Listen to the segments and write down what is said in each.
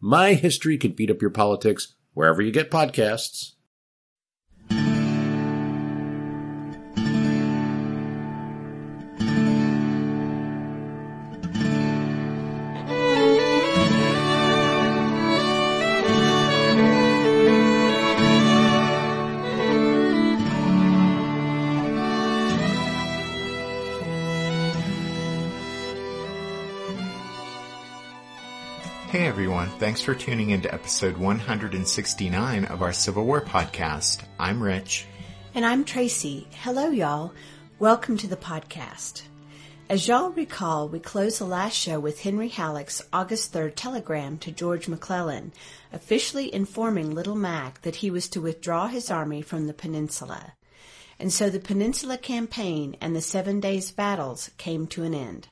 My History Can Beat Up Your Politics wherever you get podcasts. Thanks for tuning into episode 169 of our Civil War podcast. I'm Rich. And I'm Tracy. Hello, y'all. Welcome to the podcast. As y'all recall, we closed the last show with Henry Halleck's August 3rd telegram to George McClellan, officially informing Little Mac that he was to withdraw his army from the peninsula. And so the Peninsula Campaign and the Seven Days Battles came to an end.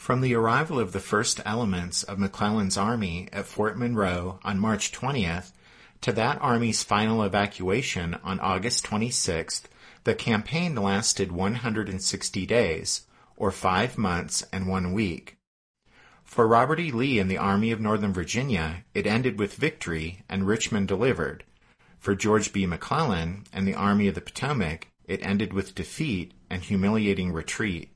From the arrival of the first elements of McClellan's army at Fort Monroe on March 20th to that army's final evacuation on August 26th, the campaign lasted 160 days, or five months and one week. For Robert E. Lee and the Army of Northern Virginia, it ended with victory and Richmond delivered. For George B. McClellan and the Army of the Potomac, it ended with defeat and humiliating retreat.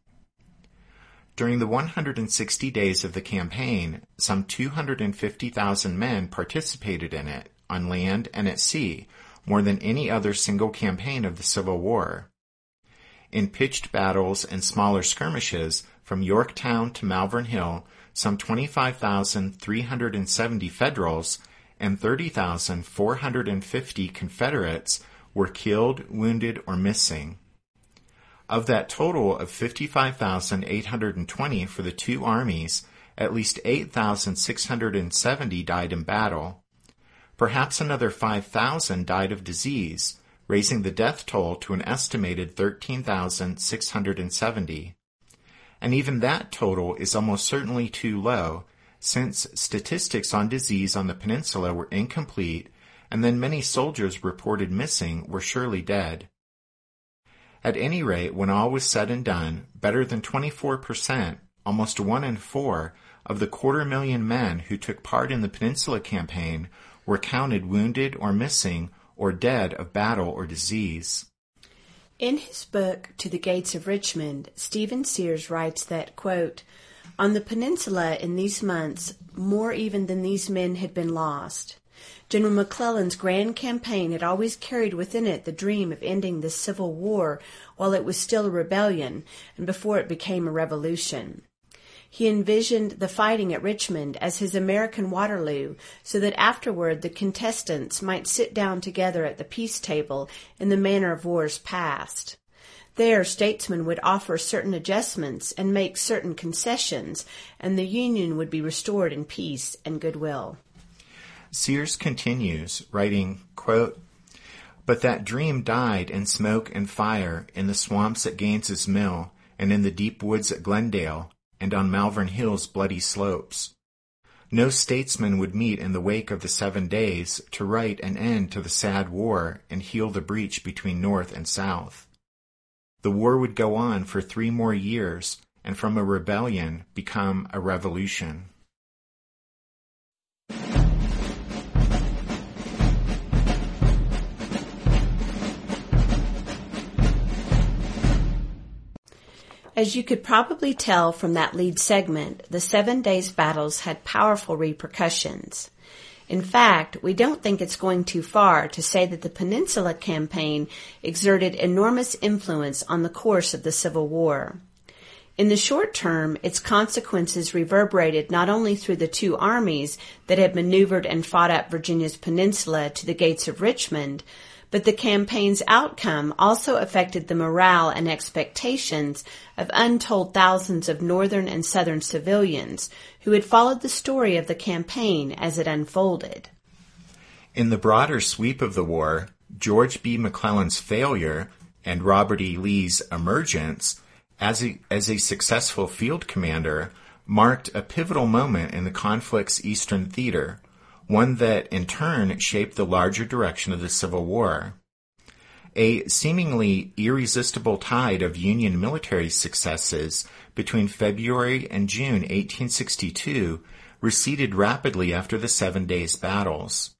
During the 160 days of the campaign, some 250,000 men participated in it, on land and at sea, more than any other single campaign of the Civil War. In pitched battles and smaller skirmishes, from Yorktown to Malvern Hill, some 25,370 Federals and 30,450 Confederates were killed, wounded, or missing. Of that total of 55,820 for the two armies, at least 8,670 died in battle. Perhaps another 5,000 died of disease, raising the death toll to an estimated 13,670. And even that total is almost certainly too low, since statistics on disease on the peninsula were incomplete, and then many soldiers reported missing were surely dead. At any rate, when all was said and done, better than 24%, almost one in four, of the quarter million men who took part in the Peninsula Campaign were counted wounded or missing or dead of battle or disease. In his book, To the Gates of Richmond, Stephen Sears writes that, quote, On the peninsula in these months, more even than these men had been lost. General McClellan's grand campaign had always carried within it the dream of ending the civil war while it was still a rebellion and before it became a revolution. He envisioned the fighting at Richmond as his American Waterloo so that afterward the contestants might sit down together at the peace table in the manner of wars past. There, statesmen would offer certain adjustments and make certain concessions, and the Union would be restored in peace and goodwill. Sears continues, writing, quote, But that dream died in smoke and fire in the swamps at Gaines's Mill and in the deep woods at Glendale and on Malvern Hill's bloody slopes. No statesman would meet in the wake of the seven days to write an end to the sad war and heal the breach between North and South. The war would go on for three more years and from a rebellion become a revolution. As you could probably tell from that lead segment, the Seven Days battles had powerful repercussions. In fact, we don't think it's going too far to say that the Peninsula Campaign exerted enormous influence on the course of the Civil War. In the short term, its consequences reverberated not only through the two armies that had maneuvered and fought up Virginia's peninsula to the gates of Richmond, but the campaign's outcome also affected the morale and expectations of untold thousands of northern and southern civilians who had followed the story of the campaign as it unfolded. In the broader sweep of the war, George B. McClellan's failure and Robert E. Lee's emergence as a, as a successful field commander marked a pivotal moment in the conflict's eastern theater, one that in turn shaped the larger direction of the Civil War. A seemingly irresistible tide of Union military successes between February and June 1862 receded rapidly after the Seven Days Battles.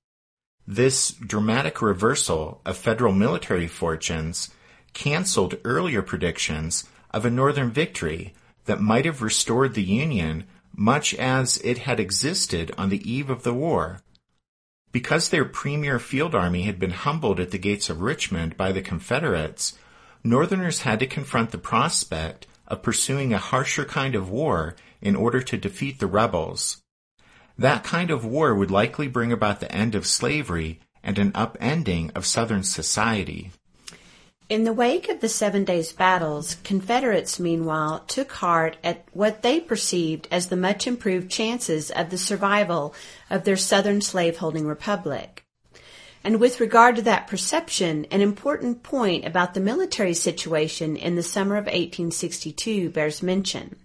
This dramatic reversal of federal military fortunes canceled earlier predictions of a Northern victory that might have restored the Union much as it had existed on the eve of the war. Because their premier field army had been humbled at the gates of Richmond by the Confederates, Northerners had to confront the prospect of pursuing a harsher kind of war in order to defeat the rebels. That kind of war would likely bring about the end of slavery and an upending of Southern society. In the wake of the Seven Days Battles, Confederates, meanwhile, took heart at what they perceived as the much improved chances of the survival of their Southern slaveholding republic. And with regard to that perception, an important point about the military situation in the summer of 1862 bears mention.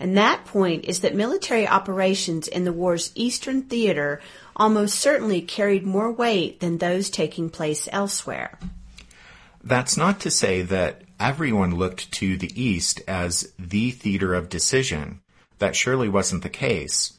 And that point is that military operations in the war's eastern theater almost certainly carried more weight than those taking place elsewhere. That's not to say that everyone looked to the East as the theater of decision. That surely wasn't the case.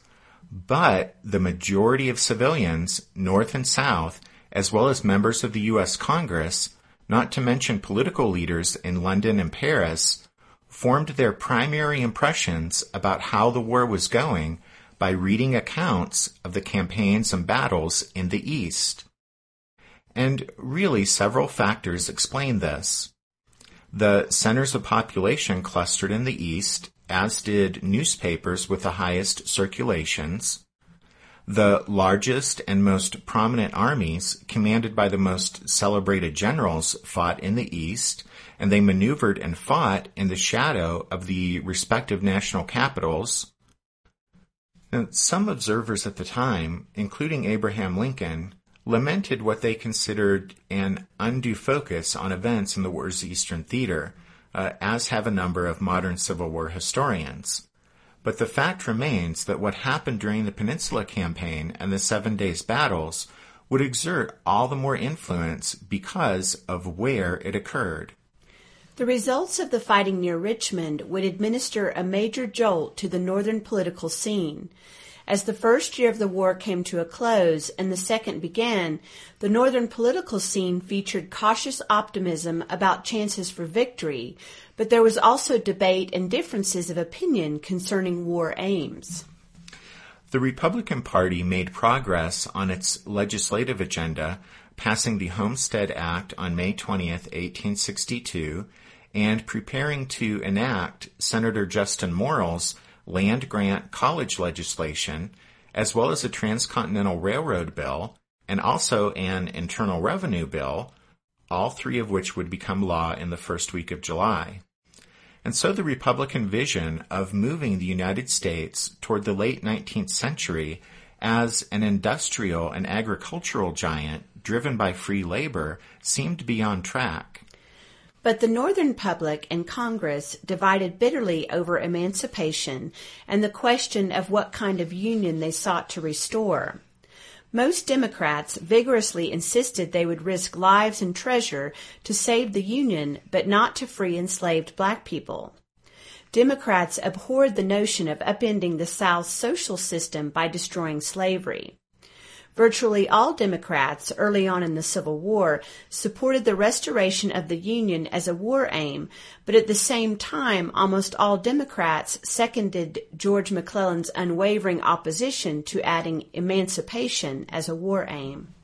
But the majority of civilians, North and South, as well as members of the U.S. Congress, not to mention political leaders in London and Paris, formed their primary impressions about how the war was going by reading accounts of the campaigns and battles in the East. And really, several factors explain this. The centers of population clustered in the East, as did newspapers with the highest circulations. The largest and most prominent armies, commanded by the most celebrated generals, fought in the East, and they maneuvered and fought in the shadow of the respective national capitals. Some observers at the time, including Abraham Lincoln, lamented what they considered an undue focus on events in the war's Eastern Theater, uh, as have a number of modern Civil War historians. But the fact remains that what happened during the Peninsula Campaign and the Seven Days Battles would exert all the more influence because of where it occurred. The results of the fighting near Richmond would administer a major jolt to the northern political scene. As the first year of the war came to a close and the second began, the northern political scene featured cautious optimism about chances for victory, but there was also debate and differences of opinion concerning war aims. The Republican Party made progress on its legislative agenda, passing the Homestead Act on May 20th, 1862, and preparing to enact Senator Justin Morrill's land grant college legislation, as well as a transcontinental railroad bill, and also an internal revenue bill, all three of which would become law in the first week of July. And so the Republican vision of moving the United States toward the late 19th century as an industrial and agricultural giant driven by free labor seemed to be on track. But the Northern public and Congress divided bitterly over emancipation and the question of what kind of union they sought to restore. Most Democrats vigorously insisted they would risk lives and treasure to save the Union, but not to free enslaved black people. Democrats abhorred the notion of upending the South's social system by destroying slavery. Virtually all Democrats early on in the Civil War supported the restoration of the Union as a war aim, but at the same time, almost all Democrats seconded George McClellan's unwavering opposition to adding emancipation as a war aim.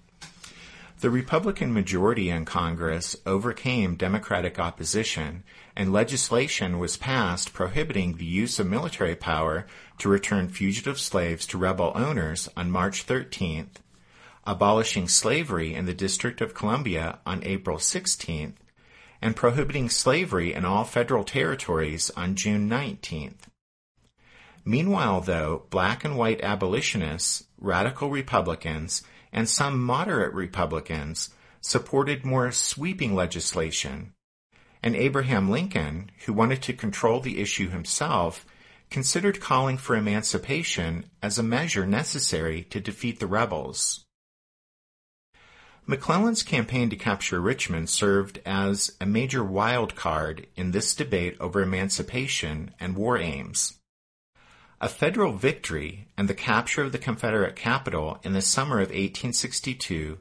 The Republican majority in Congress overcame Democratic opposition, and legislation was passed prohibiting the use of military power to return fugitive slaves to rebel owners on March 13th. Abolishing slavery in the District of Columbia on April 16th, and prohibiting slavery in all federal territories on June 19th. Meanwhile, though, black and white abolitionists, radical Republicans, and some moderate Republicans supported more sweeping legislation, and Abraham Lincoln, who wanted to control the issue himself, considered calling for emancipation as a measure necessary to defeat the rebels. McClellan's campaign to capture Richmond served as a major wild card in this debate over emancipation and war aims. A federal victory and the capture of the Confederate capital in the summer of 1862,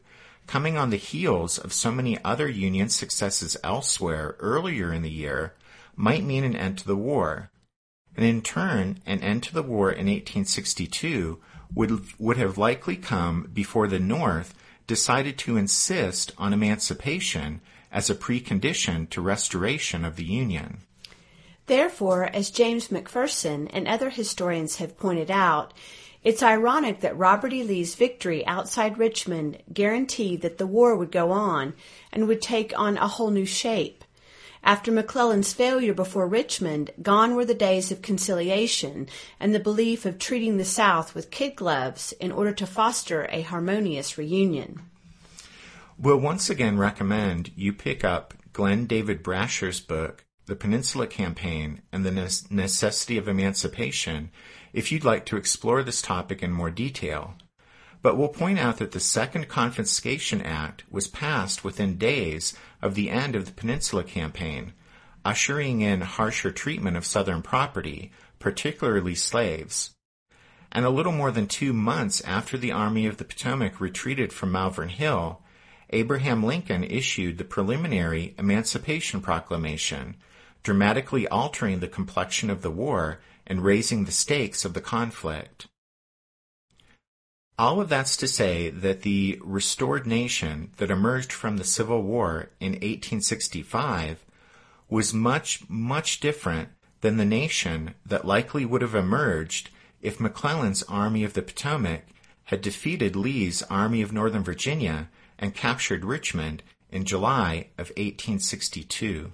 coming on the heels of so many other Union successes elsewhere earlier in the year, might mean an end to the war. And in turn, an end to the war in 1862 would, would have likely come before the North decided to insist on emancipation as a precondition to restoration of the Union. Therefore, as James McPherson and other historians have pointed out, it's ironic that Robert E. Lee's victory outside Richmond guaranteed that the war would go on and would take on a whole new shape. After McClellan's failure before Richmond, gone were the days of conciliation and the belief of treating the South with kid gloves in order to foster a harmonious reunion. We'll once again recommend you pick up Glenn David Brasher's book, The Peninsula Campaign and the Necessity of Emancipation, if you'd like to explore this topic in more detail. But we'll point out that the Second Confiscation Act was passed within days of the end of the Peninsula Campaign, ushering in harsher treatment of Southern property, particularly slaves. And a little more than two months after the Army of the Potomac retreated from Malvern Hill, Abraham Lincoln issued the preliminary Emancipation Proclamation, dramatically altering the complexion of the war and raising the stakes of the conflict. All of that's to say that the restored nation that emerged from the Civil War in 1865 was much, much different than the nation that likely would have emerged if McClellan's Army of the Potomac had defeated Lee's Army of Northern Virginia and captured Richmond in July of 1862.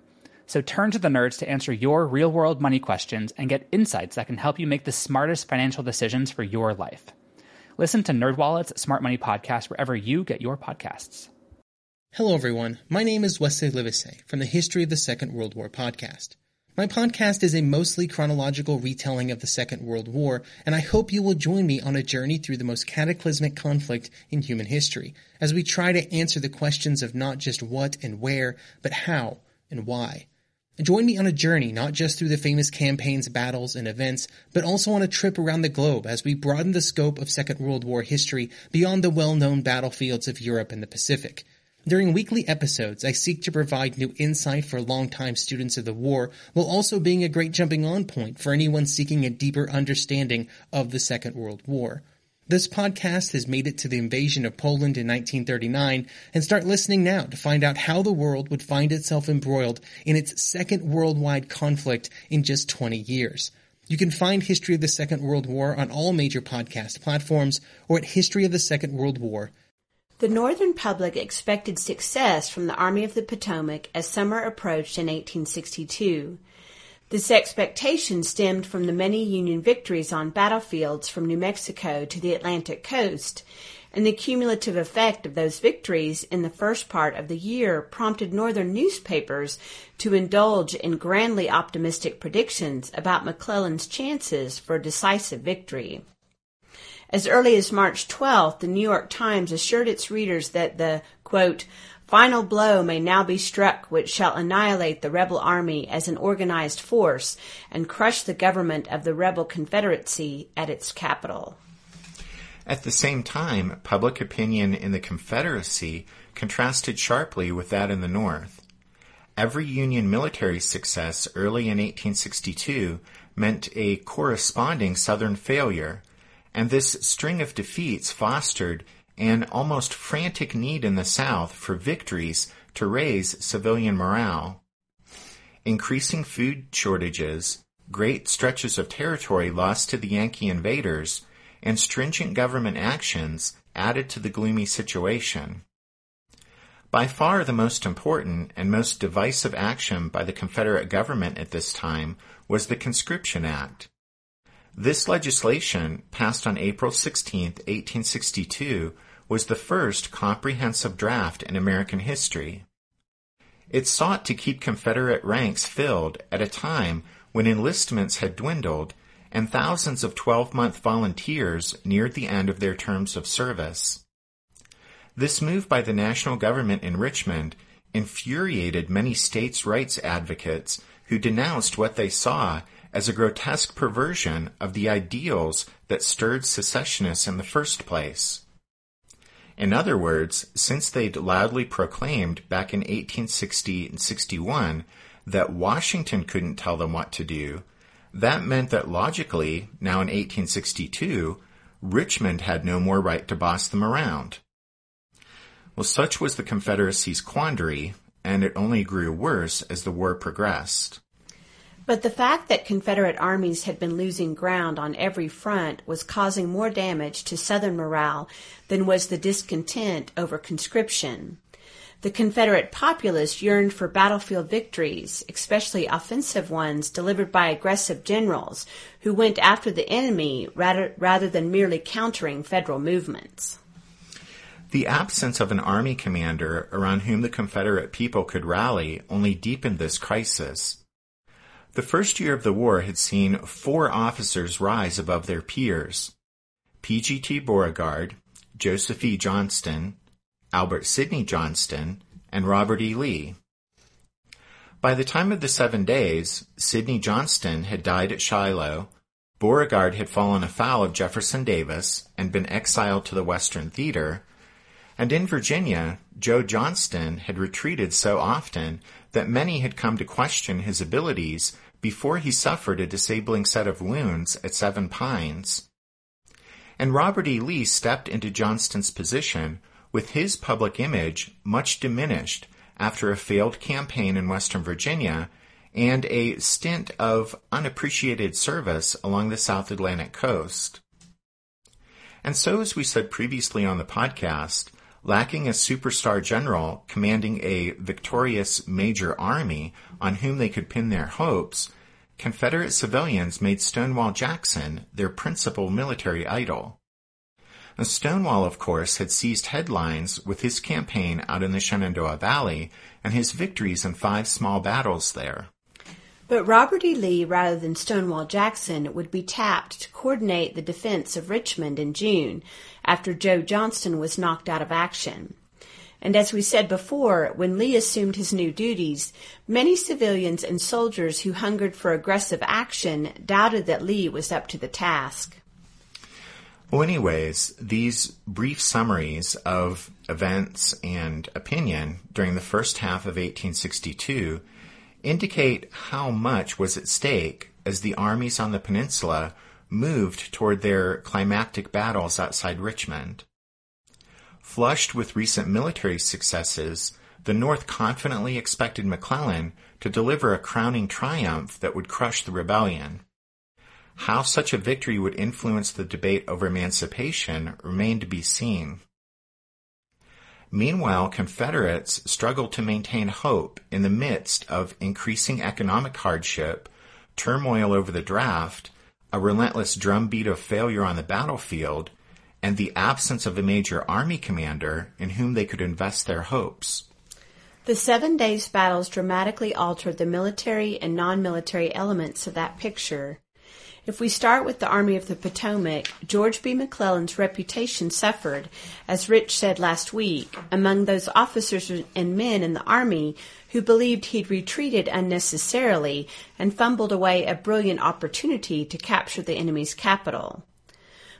So turn to the nerds to answer your real world money questions and get insights that can help you make the smartest financial decisions for your life. Listen to NerdWallet's Smart Money Podcast wherever you get your podcasts. Hello, everyone. My name is Wesley Livesey from the History of the Second World War podcast. My podcast is a mostly chronological retelling of the Second World War, and I hope you will join me on a journey through the most cataclysmic conflict in human history as we try to answer the questions of not just what and where, but how and why. Join me on a journey not just through the famous campaigns, battles, and events, but also on a trip around the globe as we broaden the scope of Second World War history beyond the well-known battlefields of Europe and the Pacific. During weekly episodes, I seek to provide new insight for longtime students of the war, while also being a great jumping on point for anyone seeking a deeper understanding of the Second World War. This podcast has made it to the invasion of Poland in 1939 and start listening now to find out how the world would find itself embroiled in its second worldwide conflict in just 20 years. You can find History of the Second World War on all major podcast platforms or at History of the Second World War. The Northern public expected success from the Army of the Potomac as summer approached in 1862. This expectation stemmed from the many Union victories on battlefields from New Mexico to the Atlantic coast, and the cumulative effect of those victories in the first part of the year prompted Northern newspapers to indulge in grandly optimistic predictions about McClellan's chances for a decisive victory. As early as March 12th, the New York Times assured its readers that the, quote, final blow may now be struck which shall annihilate the rebel army as an organized force and crush the government of the rebel confederacy at its capital. At the same time, public opinion in the Confederacy contrasted sharply with that in the North. Every Union military success early in 1862 meant a corresponding Southern failure, and this string of defeats fostered an almost frantic need in the South for victories to raise civilian morale. Increasing food shortages, great stretches of territory lost to the Yankee invaders, and stringent government actions added to the gloomy situation. By far the most important and most divisive action by the Confederate government at this time was the Conscription Act. This legislation, passed on April 16, 1862, was the first comprehensive draft in American history. It sought to keep Confederate ranks filled at a time when enlistments had dwindled and thousands of 12-month volunteers neared the end of their terms of service. This move by the national government in Richmond infuriated many states' rights advocates who denounced what they saw as a grotesque perversion of the ideals that stirred secessionists in the first place. In other words, since they'd loudly proclaimed back in 1860 and 61 that Washington couldn't tell them what to do, that meant that logically, now in 1862, Richmond had no more right to boss them around. Well, such was the Confederacy's quandary, and it only grew worse as the war progressed. But the fact that Confederate armies had been losing ground on every front was causing more damage to Southern morale than was the discontent over conscription. The Confederate populace yearned for battlefield victories, especially offensive ones delivered by aggressive generals who went after the enemy rather, rather than merely countering federal movements. The absence of an army commander around whom the Confederate people could rally only deepened this crisis. The first year of the war had seen four officers rise above their peers. P.G.T. Beauregard, Joseph E. Johnston, Albert Sidney Johnston, and Robert E. Lee. By the time of the seven days, Sidney Johnston had died at Shiloh, Beauregard had fallen afoul of Jefferson Davis and been exiled to the Western Theater, and in Virginia, Joe Johnston had retreated so often that many had come to question his abilities before he suffered a disabling set of wounds at Seven Pines. And Robert E. Lee stepped into Johnston's position with his public image much diminished after a failed campaign in Western Virginia and a stint of unappreciated service along the South Atlantic coast. And so, as we said previously on the podcast, lacking a superstar general commanding a victorious major army on whom they could pin their hopes, Confederate civilians made Stonewall Jackson their principal military idol. Stonewall, of course, had seized headlines with his campaign out in the Shenandoah Valley and his victories in five small battles there. But Robert E. Lee, rather than Stonewall Jackson, would be tapped to coordinate the defense of Richmond in June after Joe Johnston was knocked out of action. And as we said before, when Lee assumed his new duties, many civilians and soldiers who hungered for aggressive action doubted that Lee was up to the task. Well, anyways, these brief summaries of events and opinion during the first half of 1862 indicate how much was at stake as the armies on the peninsula moved toward their climactic battles outside Richmond. Flushed with recent military successes, the North confidently expected McClellan to deliver a crowning triumph that would crush the rebellion. How such a victory would influence the debate over emancipation remained to be seen. Meanwhile, Confederates struggled to maintain hope in the midst of increasing economic hardship, turmoil over the draft, a relentless drumbeat of failure on the battlefield, and the absence of a major army commander in whom they could invest their hopes. The Seven Days battles dramatically altered the military and non-military elements of that picture. If we start with the Army of the Potomac, George B. McClellan's reputation suffered, as Rich said last week, among those officers and men in the Army who believed he'd retreated unnecessarily and fumbled away a brilliant opportunity to capture the enemy's capital.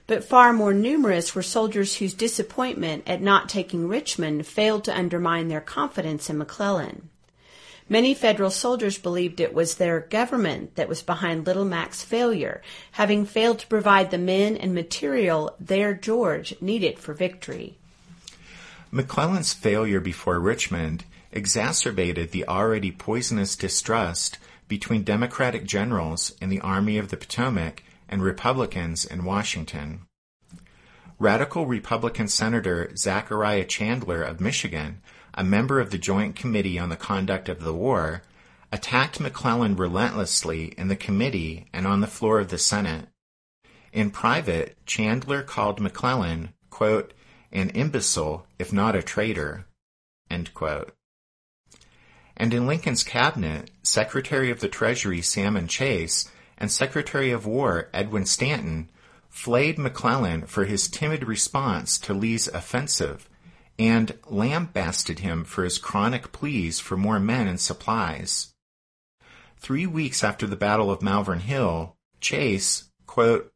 But far more numerous were soldiers whose disappointment at not taking Richmond failed to undermine their confidence in McClellan. Many federal soldiers believed it was their government that was behind Little Mac's failure, having failed to provide the men and material their George needed for victory. McClellan's failure before Richmond exacerbated the already poisonous distrust between Democratic generals in the Army of the Potomac and Republicans in Washington. Radical Republican Senator Zachariah Chandler of Michigan a member of the Joint Committee on the Conduct of the War, attacked McClellan relentlessly in the committee and on the floor of the Senate. In private, Chandler called McClellan, quote, an imbecile, if not a traitor, And in Lincoln's cabinet, Secretary of the Treasury Salmon Chase and Secretary of War Edwin Stanton flayed McClellan for his timid response to Lee's offensive and lambasted him for his chronic pleas for more men and supplies. Three weeks after the Battle of Malvern Hill, Chase, quote,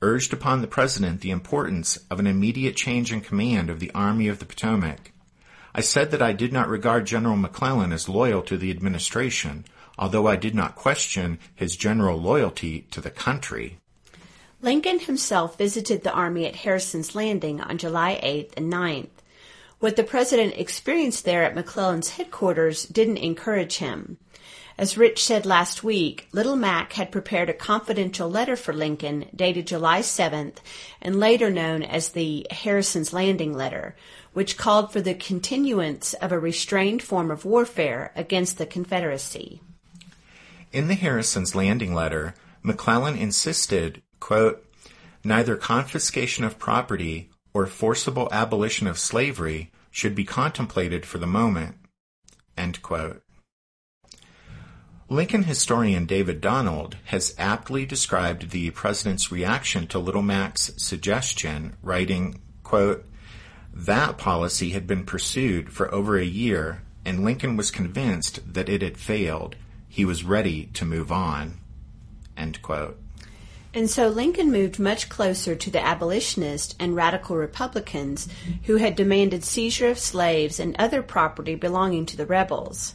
urged upon the President the importance of an immediate change in command of the Army of the Potomac. I said that I did not regard General McClellan as loyal to the administration, although I did not question his general loyalty to the country. Lincoln himself visited the army at Harrison's Landing on July 8th and 9th. What the president experienced there at McClellan's headquarters didn't encourage him. As Rich said last week, Little Mac had prepared a confidential letter for Lincoln dated July 7th and later known as the Harrison's Landing letter, which called for the continuance of a restrained form of warfare against the Confederacy. In the Harrison's Landing letter, McClellan insisted, quote, neither confiscation of property or forcible abolition of slavery should be contemplated for the moment. Lincoln historian David Donald has aptly described the president's reaction to Little Mac's suggestion, writing, quote, That policy had been pursued for over a year, and Lincoln was convinced that it had failed. He was ready to move on. End quote. And so Lincoln moved much closer to the abolitionists and radical Republicans who had demanded seizure of slaves and other property belonging to the rebels.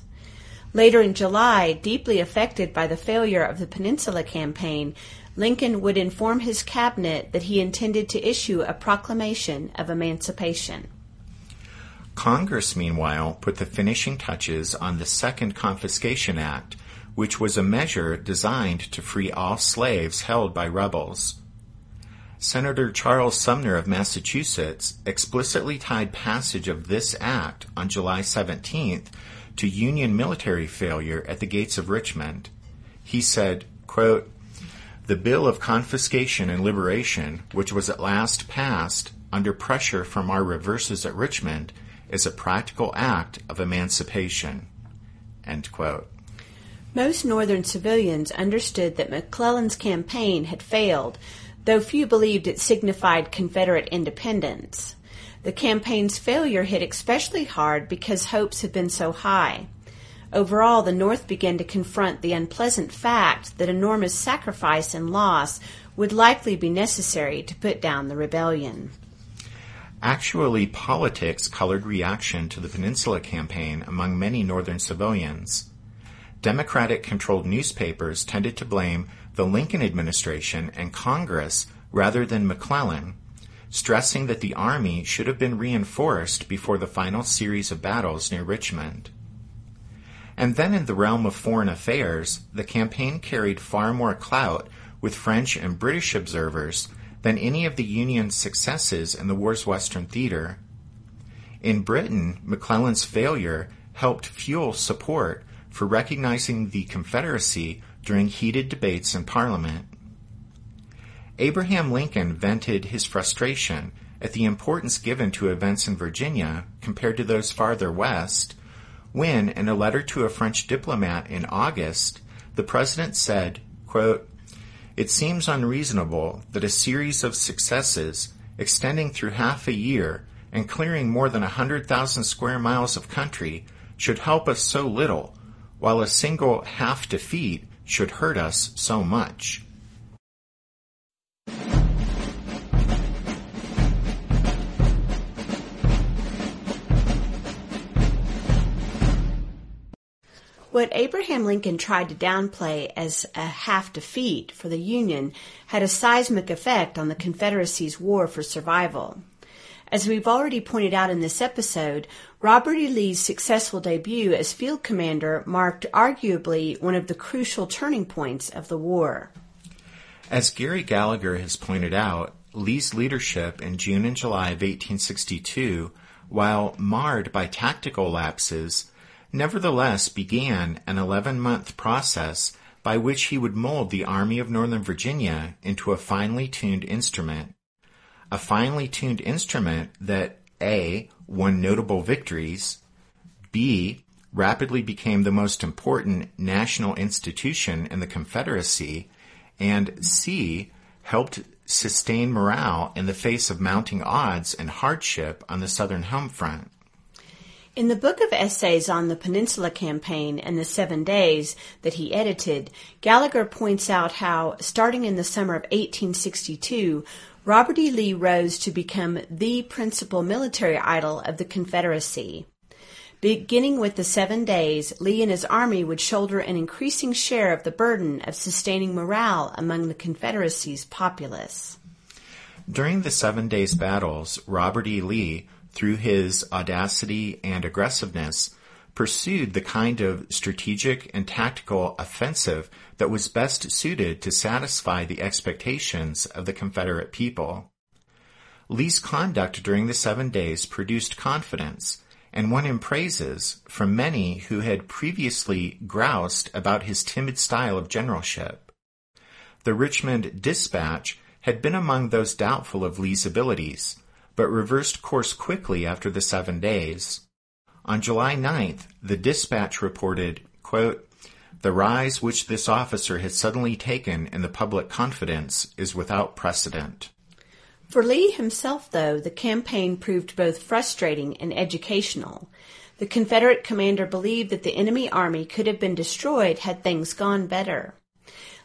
Later in July, deeply affected by the failure of the Peninsula Campaign, Lincoln would inform his cabinet that he intended to issue a proclamation of emancipation. Congress, meanwhile, put the finishing touches on the Second Confiscation Act, which was a measure designed to free all slaves held by rebels. Senator Charles Sumner of Massachusetts explicitly tied passage of this act on July 17th to Union military failure at the gates of Richmond. He said, quote, The bill of confiscation and liberation, which was at last passed under pressure from our reverses at Richmond, is a practical act of emancipation. End quote. Most Northern civilians understood that McClellan's campaign had failed, though few believed it signified Confederate independence. The campaign's failure hit especially hard because hopes had been so high. Overall, the North began to confront the unpleasant fact that enormous sacrifice and loss would likely be necessary to put down the rebellion. Actually, politics colored reaction to the Peninsula Campaign among many Northern civilians. Democratic controlled newspapers tended to blame the Lincoln administration and Congress rather than McClellan, stressing that the Army should have been reinforced before the final series of battles near Richmond. And then in the realm of foreign affairs, the campaign carried far more clout with French and British observers than any of the Union's successes in the war's Western theater. In Britain, McClellan's failure helped fuel support for recognizing the Confederacy during heated debates in Parliament. Abraham Lincoln vented his frustration at the importance given to events in Virginia compared to those farther west when, in a letter to a French diplomat in August, the president said, quote, It seems unreasonable that a series of successes extending through half a year and clearing more than a 100,000 square miles of country should help us so little, while a single half defeat should hurt us so much. What Abraham Lincoln tried to downplay as a half defeat for the Union had a seismic effect on the Confederacy's war for survival. As we've already pointed out in this episode, Robert E. Lee's successful debut as field commander marked arguably one of the crucial turning points of the war. As Gary Gallagher has pointed out, Lee's leadership in June and July of 1862, while marred by tactical lapses, nevertheless began an 11 month process by which he would mold the Army of Northern Virginia into a finely tuned instrument. A finely tuned instrument that A. won notable victories, B. rapidly became the most important national institution in the Confederacy, and C. helped sustain morale in the face of mounting odds and hardship on the southern home front. In the book of essays on the Peninsula Campaign and the Seven Days that he edited, Gallagher points out how, starting in the summer of 1862, Robert E. Lee rose to become the principal military idol of the Confederacy. Beginning with the Seven Days, Lee and his army would shoulder an increasing share of the burden of sustaining morale among the Confederacy's populace. During the Seven Days battles, Robert E. Lee through his audacity and aggressiveness, pursued the kind of strategic and tactical offensive that was best suited to satisfy the expectations of the Confederate people. Lee's conduct during the seven days produced confidence and won him praises from many who had previously groused about his timid style of generalship. The Richmond Dispatch had been among those doubtful of Lee's abilities, but reversed course quickly after the seven days. On July 9th, the dispatch reported, quote, the rise which this officer has suddenly taken in the public confidence is without precedent. For Lee himself, though, the campaign proved both frustrating and educational. The Confederate commander believed that the enemy army could have been destroyed had things gone better.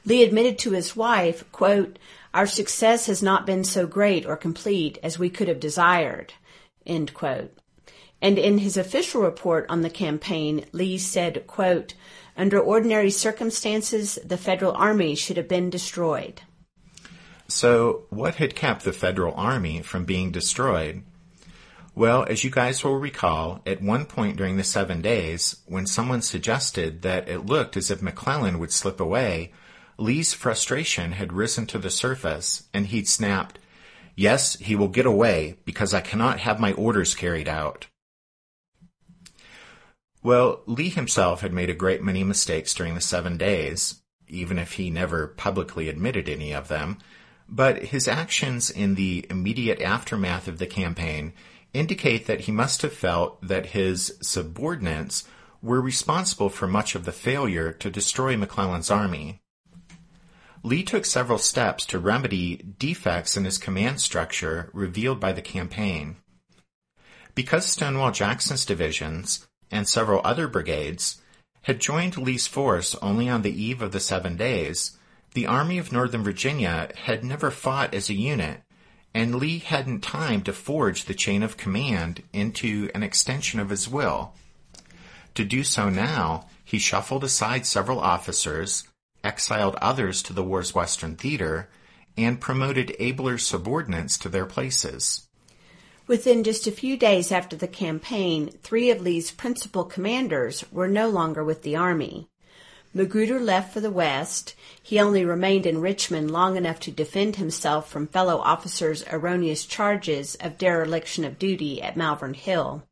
Lee admitted to his wife, quote, our success has not been so great or complete as we could have desired. And in his official report on the campaign, Lee said, quote, under ordinary circumstances, the federal army should have been destroyed. So, what had kept the federal army from being destroyed? Well, as you guys will recall, at one point during the seven days, when someone suggested that it looked as if McClellan would slip away, Lee's frustration had risen to the surface, and he'd snapped, Yes, he will get away because I cannot have my orders carried out. Well, Lee himself had made a great many mistakes during the seven days, even if he never publicly admitted any of them, but his actions in the immediate aftermath of the campaign indicate that he must have felt that his subordinates were responsible for much of the failure to destroy McClellan's army. Lee took several steps to remedy defects in his command structure revealed by the campaign. Because Stonewall Jackson's divisions and several other brigades had joined Lee's force only on the eve of the Seven Days, the Army of Northern Virginia had never fought as a unit, and Lee hadn't time to forge the chain of command into an extension of his will. To do so now, he shuffled aside several officers, exiled others to the war's Western theater, and promoted abler subordinates to their places. Within just a few days after the campaign, three of Lee's principal commanders were no longer with the Army. Magruder left for the West. He only remained in Richmond long enough to defend himself from fellow officers' erroneous charges of dereliction of duty at Malvern Hill.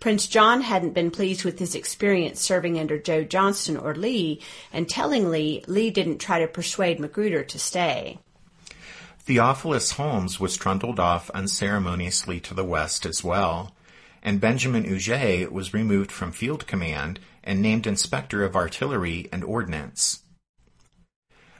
Prince John hadn't been pleased with his experience serving under Joe Johnston or Lee, and tellingly, Lee Lee didn't try to persuade Magruder to stay. Theophilus Holmes was trundled off unceremoniously to the west as well, and Benjamin Huger was removed from field command and named inspector of artillery and ordnance.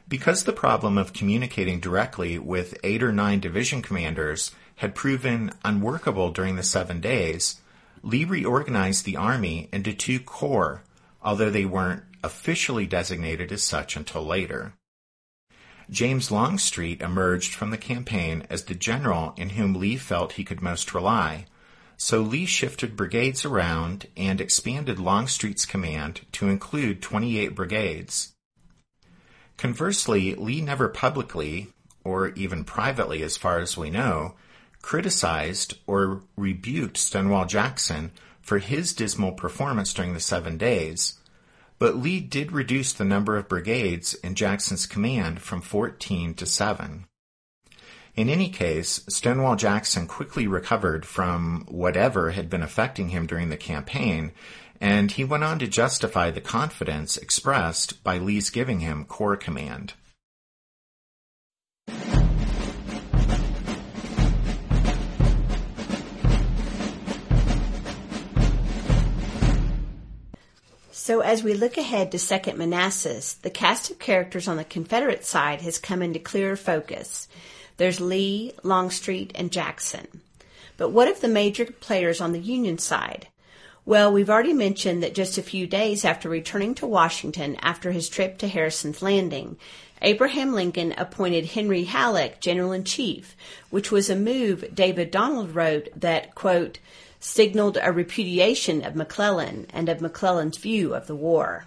Because the problem of communicating directly with eight or nine division commanders had proven unworkable during the seven days, Lee reorganized the army into two corps, although they weren't officially designated as such until later. James Longstreet emerged from the campaign as the general in whom Lee felt he could most rely, so Lee shifted brigades around and expanded Longstreet's command to include 28 brigades. Conversely, Lee never publicly, or even privately as far as we know, criticized or rebuked Stonewall Jackson for his dismal performance during the seven days, but Lee did reduce the number of brigades in Jackson's command from 14 to 7. In any case, Stonewall Jackson quickly recovered from whatever had been affecting him during the campaign, and he went on to justify the confidence expressed by Lee's giving him Corps command. So as we look ahead to Second Manassas, the cast of characters on the Confederate side has come into clearer focus. There's Lee, Longstreet, and Jackson. But what of the major players on the Union side? Well, we've already mentioned that just a few days after returning to Washington after his trip to Harrison's Landing, Abraham Lincoln appointed Henry Halleck General in Chief, which was a move David Donald wrote that, quote, signaled a repudiation of McClellan and of McClellan's view of the war.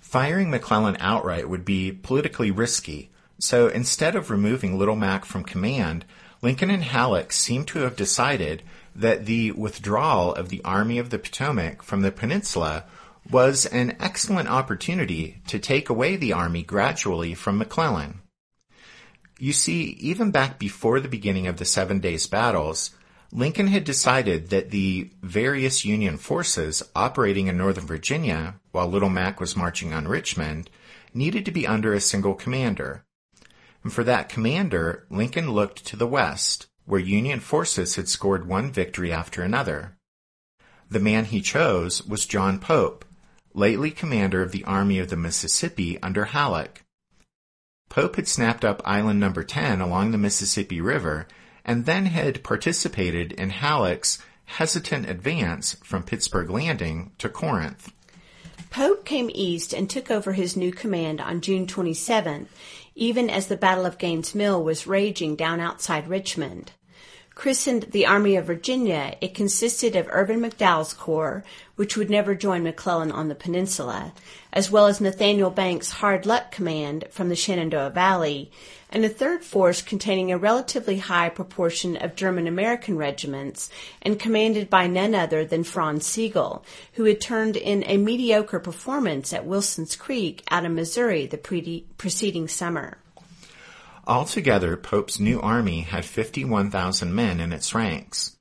Firing McClellan outright would be politically risky, so instead of removing Little Mac from command, Lincoln and Halleck seem to have decided that the withdrawal of the Army of the Potomac from the peninsula was an excellent opportunity to take away the army gradually from McClellan. You see, even back before the beginning of the Seven Days Battles, Lincoln had decided that the various Union forces operating in Northern Virginia, while Little Mac was marching on Richmond, needed to be under a single commander. And for that commander, Lincoln looked to the west, where Union forces had scored one victory after another. The man he chose was John Pope, lately commander of the Army of the Mississippi under Halleck. Pope had snapped up Island Number 10 along the Mississippi River and then had participated in Halleck's hesitant advance from Pittsburg Landing to Corinth. Pope came east and took over his new command on June 27th, even as the Battle of Gaines Mill was raging down outside Richmond. Christened the Army of Virginia, it consisted of Irvin McDowell's corps, which would never join McClellan on the peninsula, as well as Nathaniel Banks' Hard Luck Command from the Shenandoah Valley, and a third force containing a relatively high proportion of German American regiments and commanded by none other than Franz Sigel, who had turned in a mediocre performance at Wilson's Creek out of Missouri the pre- preceding summer. Altogether, Pope's new army had 51,000 men in its ranks.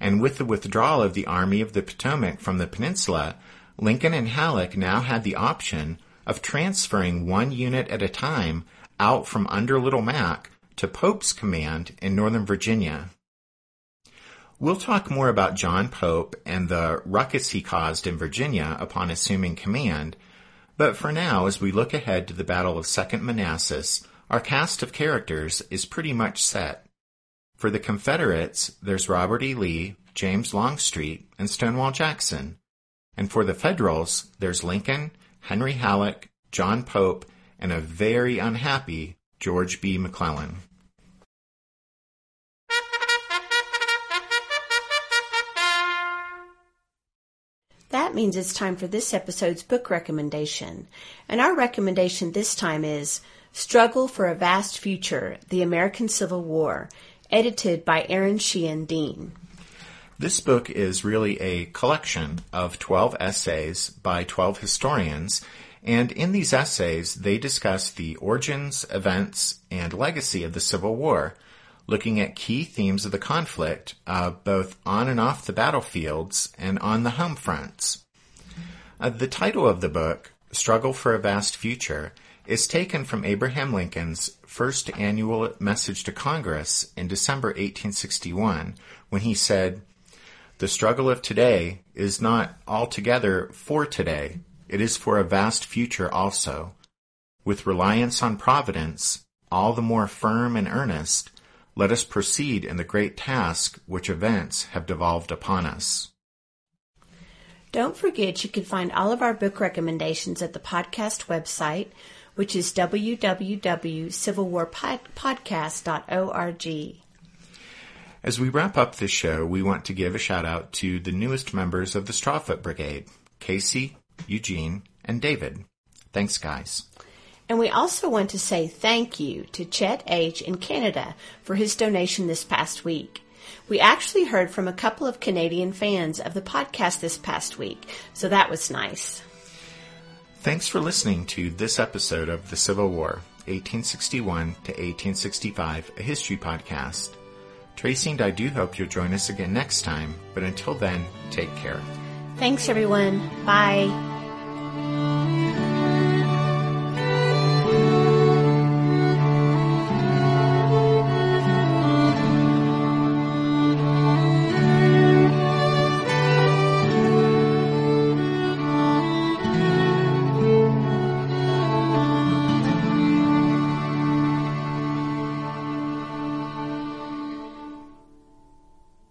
And with the withdrawal of the Army of the Potomac from the peninsula, Lincoln and Halleck now had the option of transferring one unit at a time out from under Little Mac to Pope's command in Northern Virginia. We'll talk more about John Pope and the ruckus he caused in Virginia upon assuming command, but for now, as we look ahead to the Battle of Second Manassas, our cast of characters is pretty much set. For the Confederates, there's Robert E. Lee, James Longstreet, and Stonewall Jackson. And for the Federals, there's Lincoln, Henry Halleck, John Pope, and a very unhappy George B. McClellan. That means it's time for this episode's book recommendation. And our recommendation this time is Struggle for a Vast Future The American Civil War, edited by Aaron Sheehan Dean. This book is really a collection of 12 essays by 12 historians, and in these essays, they discuss the origins, events, and legacy of the Civil War, looking at key themes of the conflict, uh, both on and off the battlefields and on the home fronts. Uh, the title of the book, Struggle for a Vast Future, is taken from Abraham Lincoln's first annual message to Congress in December 1861 when he said, The struggle of today is not altogether for today, it is for a vast future also. With reliance on Providence, all the more firm and earnest, let us proceed in the great task which events have devolved upon us. Don't forget you can find all of our book recommendations at the podcast website, which is www.civilwarpodcast.org. As we wrap up this show, we want to give a shout out to the newest members of the Strawfoot Brigade, Casey, Eugene, and David. Thanks, guys. And we also want to say thank you to Chet H. in Canada for his donation this past week. We actually heard from a couple of Canadian fans of the podcast this past week, so that was nice. Thanks for listening to this episode of The Civil War, 1861 to 1865, a history podcast. Tracy and I do hope you'll join us again next time, but until then, take care. Thanks everyone. Bye.